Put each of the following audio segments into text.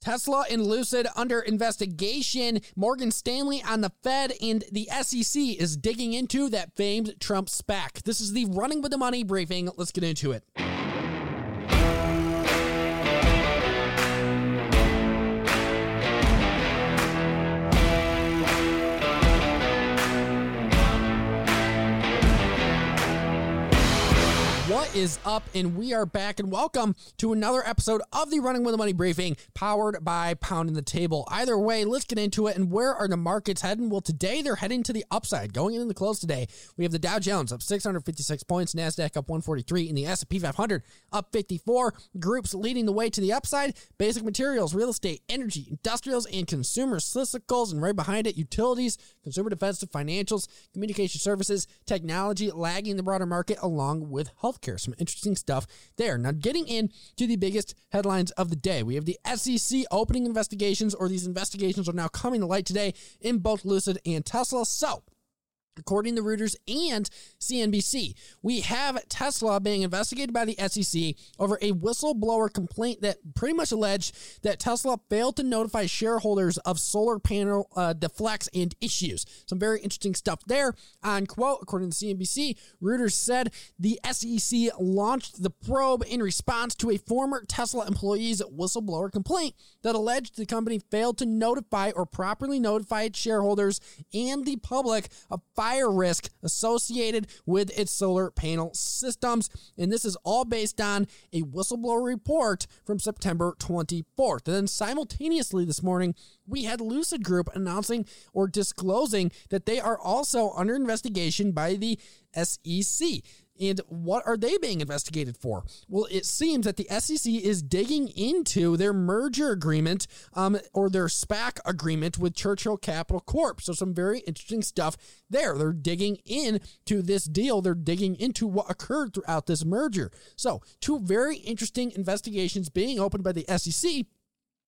Tesla and Lucid under investigation. Morgan Stanley on the Fed and the SEC is digging into that famed Trump SPAC. This is the Running with the Money briefing. Let's get into it. What is up? And we are back, and welcome to another episode of the Running with the Money briefing powered by Pounding the Table. Either way, let's get into it. And where are the markets heading? Well, today they're heading to the upside. Going into the close today, we have the Dow Jones up 656 points, Nasdaq up 143, and the S&P 500 up 54. Groups leading the way to the upside: basic materials, real estate, energy, industrials, and consumer cyclicals. And right behind it, utilities, consumer defensive, financials, communication services, technology, lagging the broader market, along with health healthcare. Some interesting stuff there. Now, getting into the biggest headlines of the day, we have the SEC opening investigations, or these investigations are now coming to light today in both Lucid and Tesla. So, According to Reuters and CNBC, we have Tesla being investigated by the SEC over a whistleblower complaint that pretty much alleged that Tesla failed to notify shareholders of solar panel uh, deflects and issues. Some very interesting stuff there. On quote, according to CNBC, Reuters said the SEC launched the probe in response to a former Tesla employee's whistleblower complaint that alleged the company failed to notify or properly notify its shareholders and the public of fire risk associated with its solar panel systems. And this is all based on a whistleblower report from September 24th. And then simultaneously this morning, we had Lucid Group announcing or disclosing that they are also under investigation by the SEC. And what are they being investigated for? Well, it seems that the SEC is digging into their merger agreement um, or their SPAC agreement with Churchill Capital Corp. So, some very interesting stuff there. They're digging into this deal, they're digging into what occurred throughout this merger. So, two very interesting investigations being opened by the SEC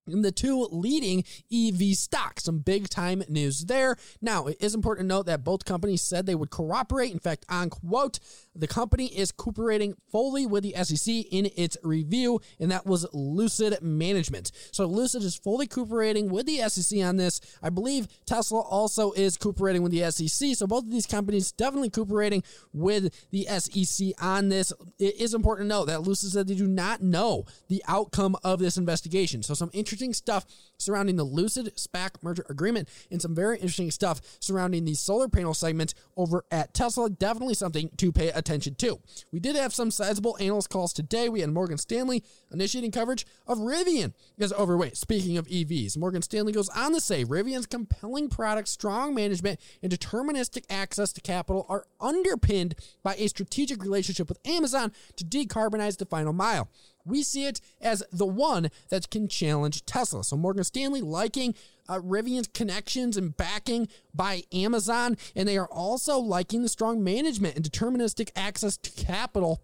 in the two leading EV stocks. Some big time news there. Now, it is important to note that both companies said they would cooperate. In fact, on quote, the company is cooperating fully with the SEC in its review, and that was Lucid Management. So Lucid is fully cooperating with the SEC on this. I believe Tesla also is cooperating with the SEC. So both of these companies definitely cooperating with the SEC on this. It is important to note that Lucid said they do not know the outcome of this investigation. So some interesting stuff surrounding the Lucid SPAC merger agreement and some very interesting stuff surrounding the solar panel segment over at Tesla. Definitely something to pay attention to. We did have some sizable analyst calls today. We had Morgan Stanley initiating coverage of Rivian as overweight. Speaking of EVs, Morgan Stanley goes on to say Rivian's compelling product, strong management, and deterministic access to capital are underpinned by a strategic relationship with Amazon to decarbonize the final mile. We see it as the one that can challenge Tesla. So Morgan Stanley liking uh, Rivian's connections and backing by Amazon, and they are also liking the strong management and deterministic access to capital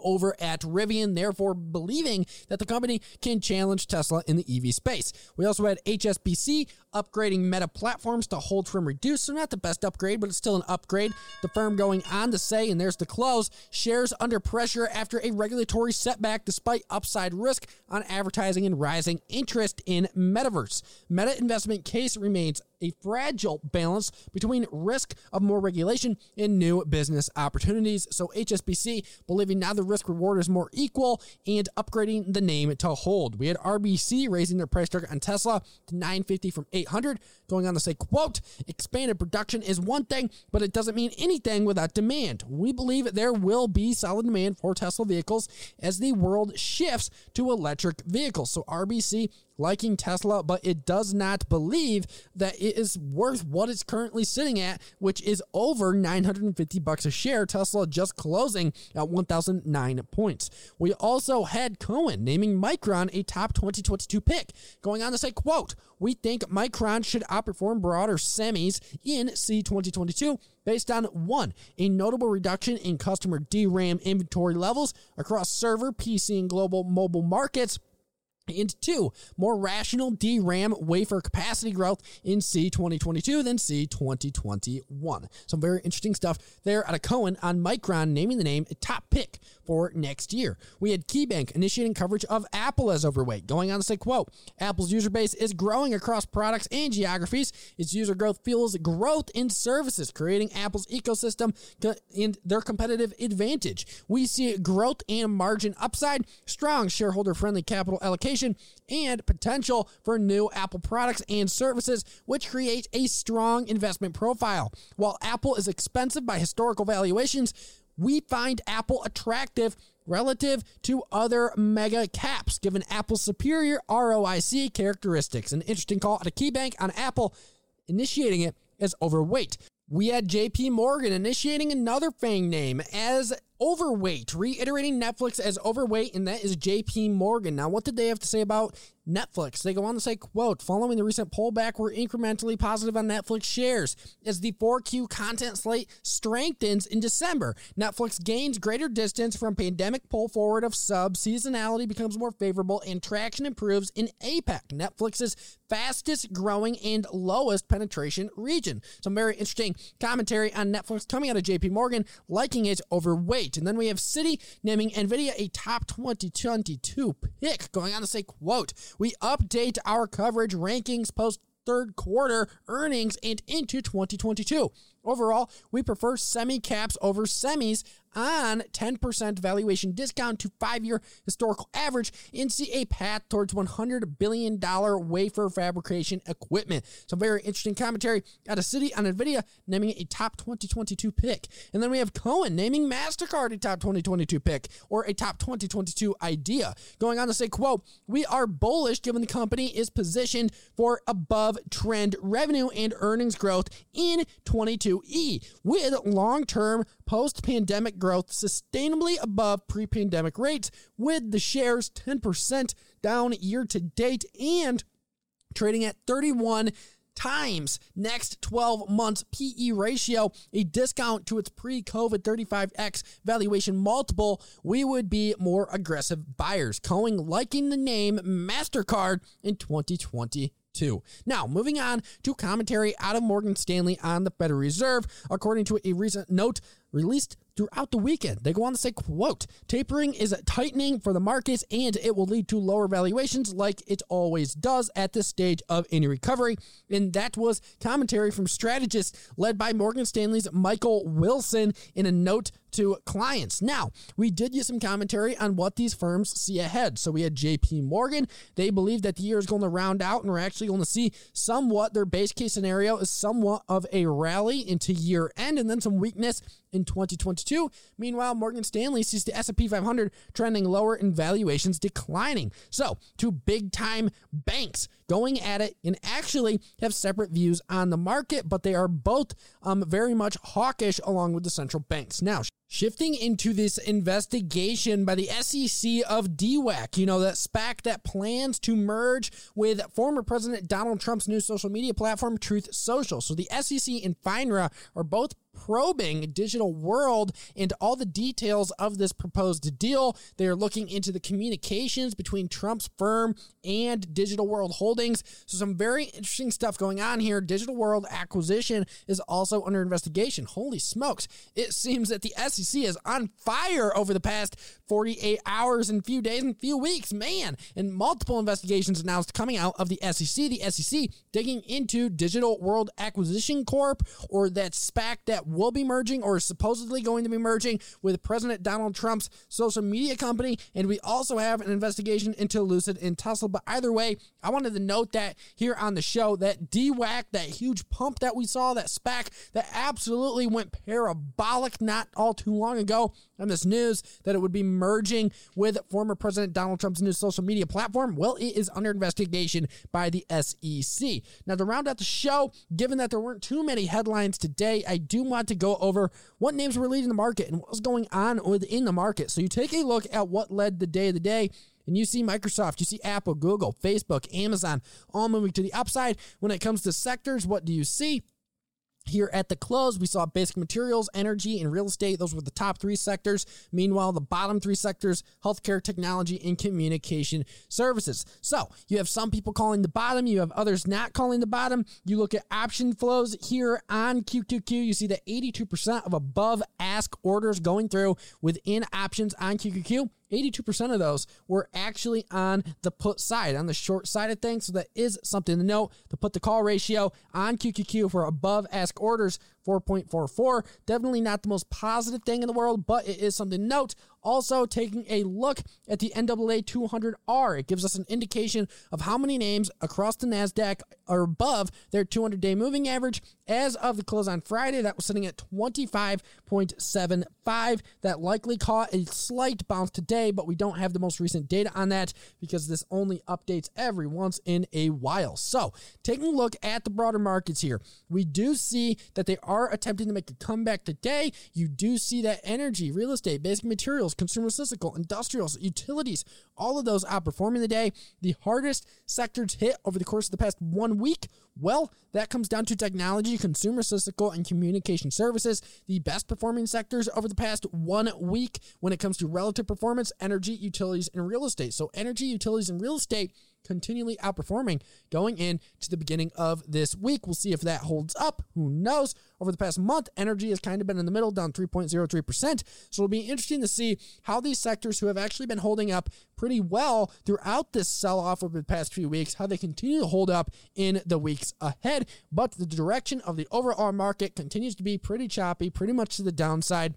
over at Rivian, therefore believing that the company can challenge Tesla in the EV space. We also had HSBC upgrading Meta platforms to hold from reduce, so not the best upgrade, but it's still an upgrade. The firm going on to say, and there's the close, shares under pressure after a regulatory setback despite upside risk on advertising and rising interest in metaverse. Meta investment case remains a fragile balance between risk of more regulation and new business opportunities. So HSBC believing now the risk reward is more equal and upgrading the name to hold. We had RBC raising their price target on Tesla to 950 from 800, going on to say, quote, expanded production is one thing, but it doesn't mean anything without demand. We believe there will be solid demand for Tesla vehicles as the world shifts to electric vehicles. So RBC liking Tesla, but it does not believe that it is worth what it's currently sitting at, which is over 950 bucks a share. Tesla just closing at 1009 points. We also had Cowen naming Micron a top 2022 pick, going on to say, quote, we think Micron should outperform broader semis in C 2022 based on one, a notable reduction in customer DRAM inventory levels across server, PC, and global mobile markets and two, more rational DRAM wafer capacity growth in C 2022 than C 2021. Some very interesting stuff there out of Cowen on Micron naming the name a top pick for next year. We had KeyBanc initiating coverage of Apple as overweight, going on to say, quote, Apple's user base is growing across products and geographies. Its user growth fuels growth in services, creating Apple's ecosystem and their competitive advantage. We see growth and margin upside, strong shareholder friendly capital allocation, and potential for new Apple products and services, which creates a strong investment profile. While Apple is expensive by historical valuations, we find Apple attractive relative to other mega caps, given Apple's superior ROIC characteristics. An interesting call at a KeyBanc on Apple initiating it as overweight. We had JP Morgan initiating another FANG name as overweight, reiterating Netflix as overweight, and that is JP Morgan. Now, what did they have to say about Netflix. They go on to say, quote, following the recent pullback, we're incrementally positive on Netflix shares as the 4Q content slate strengthens in December. Netflix gains greater distance from pandemic pull forward of subs, seasonality becomes more favorable, and traction improves in APAC, Netflix's fastest growing and lowest penetration region. Some very interesting commentary on Netflix coming out of JP Morgan, liking it overweight. And then we have Citi naming NVIDIA a top 2022 pick, going on to say, quote, we update our coverage rankings post third quarter earnings and into 2022. Overall, we prefer semi caps over semis on 10% valuation discount to five year historical average and see a path towards $100 billion wafer fabrication equipment. Some very interesting commentary out of Citi on NVIDIA naming it a top 2022 pick. And then we have Cowen naming MasterCard a top 2022 pick or a top 2022 idea. Going on to say, quote, we are bullish given the company is positioned for above trend revenue and earnings growth in 22E with long term post pandemic growth sustainably above pre pandemic rates, with the shares 10% down year to date and trading at 31 times next 12 months PE ratio, a discount to its pre COVID 35x valuation multiple, we would be more aggressive buyers. Cowen liking the name MasterCard in 2020 too. Now, moving on to commentary out of Morgan Stanley on the Federal Reserve. According to a recent note released throughout the weekend. They go on to say, quote, tapering is tightening for the markets and it will lead to lower valuations like it always does at this stage of any recovery. And that was commentary from strategists led by Morgan Stanley's Michael Wilson in a note to clients. Now, we did get some commentary on what these firms see ahead. So we had JP Morgan. They believe that the year is going to round out and we're actually going to see somewhat their base case scenario is somewhat of a rally into year end and then some weakness in 2022. Meanwhile, Morgan Stanley sees the S&P 500 trending lower and valuations declining. So, two big time banks going at it and actually have separate views on the market, but they are both um, very much hawkish along with the central banks. Now, Shifting into this investigation by the SEC of DWAC, you know, that SPAC that plans to merge with former President Donald Trump's new social media platform, Truth Social. So the SEC and FINRA are both probing Digital World into all the details of this proposed deal. They are looking into the communications between Trump's firm and Digital World Holdings. So, some very interesting stuff going on here. Digital World acquisition is also under investigation. Holy smokes. It seems that the SEC is on fire over the past 48 hours and few days and few weeks. Man, and multiple investigations announced coming out of the SEC. The SEC digging into Digital World Acquisition Corp or that SPAC that that will be merging or is supposedly going to be merging with President Donald Trump's social media company. And we also have an investigation into Lucid and Tesla. But either way, I wanted to note that here on the show that DWAC, that huge pump that we saw, that SPAC that absolutely went parabolic not all too long ago on this news that it would be merging with former President Donald Trump's new social media platform. Well, it is under investigation by the SEC. Now, to round out the show, given that there weren't too many headlines today, I do want to go over what names were leading the market and what was going on within the market. So you take a look at what led the day of the day. And you see Microsoft, you see Apple, Google, Facebook, Amazon, all moving to the upside. When it comes to sectors, what do you see? Here at the close, we saw basic materials, energy, and real estate. Those were the top three sectors. Meanwhile, the bottom three sectors healthcare, technology, and communication services. So you have some people calling the bottom, you have others not calling the bottom. You look at option flows here on QQQ, you see that 82% of above ask orders going through within options on QQQ. 82% of those were actually on the put side, on the short side of things. So that is something to note. The put to call ratio on QQQ for above ask orders 4.44. Definitely not the most positive thing in the world, but it is something to note. Also, taking a look at the NAA 200R, it gives us an indication of how many names across the NASDAQ are above their 200 day moving average. As of the close on Friday, that was sitting at 25.75. That likely caught a slight bounce today, but we don't have the most recent data on that because this only updates every once in a while. So, taking a look at the broader markets here, we do see that they are attempting to make a comeback today. You do see that energy, real estate, basic materials, consumer cyclical, industrials, utilities, all of those outperforming the day. The hardest sectors hit over the course of the past one week. Well, that comes down to technology, consumer cyclical, and communication services. The best performing sectors over the past one week when it comes to relative performance, energy, utilities, and real estate. So, energy, utilities, and real estate continually outperforming going into the beginning of this week. We'll see if that holds up. Who knows? Over the past month, energy has kind of been in the middle, down 3.03%. So it'll be interesting to see how these sectors who have actually been holding up pretty well throughout this sell off over the past few weeks, how they continue to hold up in the weeks ahead. But the direction of the overall market continues to be pretty choppy, pretty much to the downside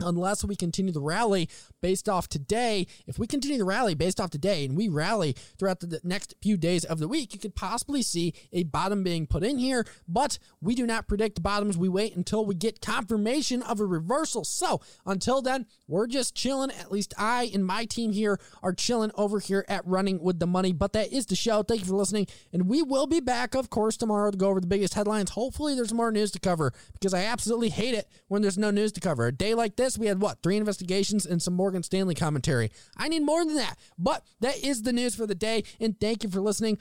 Um, unless we continue the rally based off today. If we continue the rally based off today and we rally throughout the next few days of the week, you could possibly see a bottom being put in here, but we do not predict bottoms. We wait until we get confirmation of a reversal. So until then, we're just chilling. At least I and my team here are chilling over here at Running with the Money. But that is the show. Thank you for listening. And we will be back, of course, tomorrow to go over the biggest headlines. Hopefully, there's more news to cover because I absolutely hate it when there's no news to cover. A day like this, we had what, three investigations and some Morgan Stanley commentary. I need more than that. But that is the news for the day. And thank you for listening.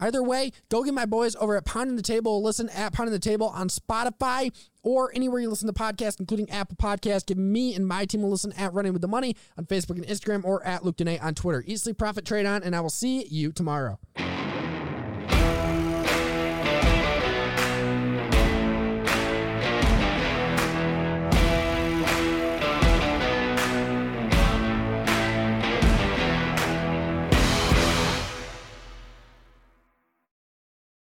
Either way, go get my boys over at Pounding the Table. Listen at Pounding the Table on Spotify or anywhere you listen to podcasts, including Apple Podcasts. Give me and my team a listen at Running with the Money on Facebook and Instagram or at Luke Dene on Twitter. Sleep, profit, trade on, and I will see you tomorrow.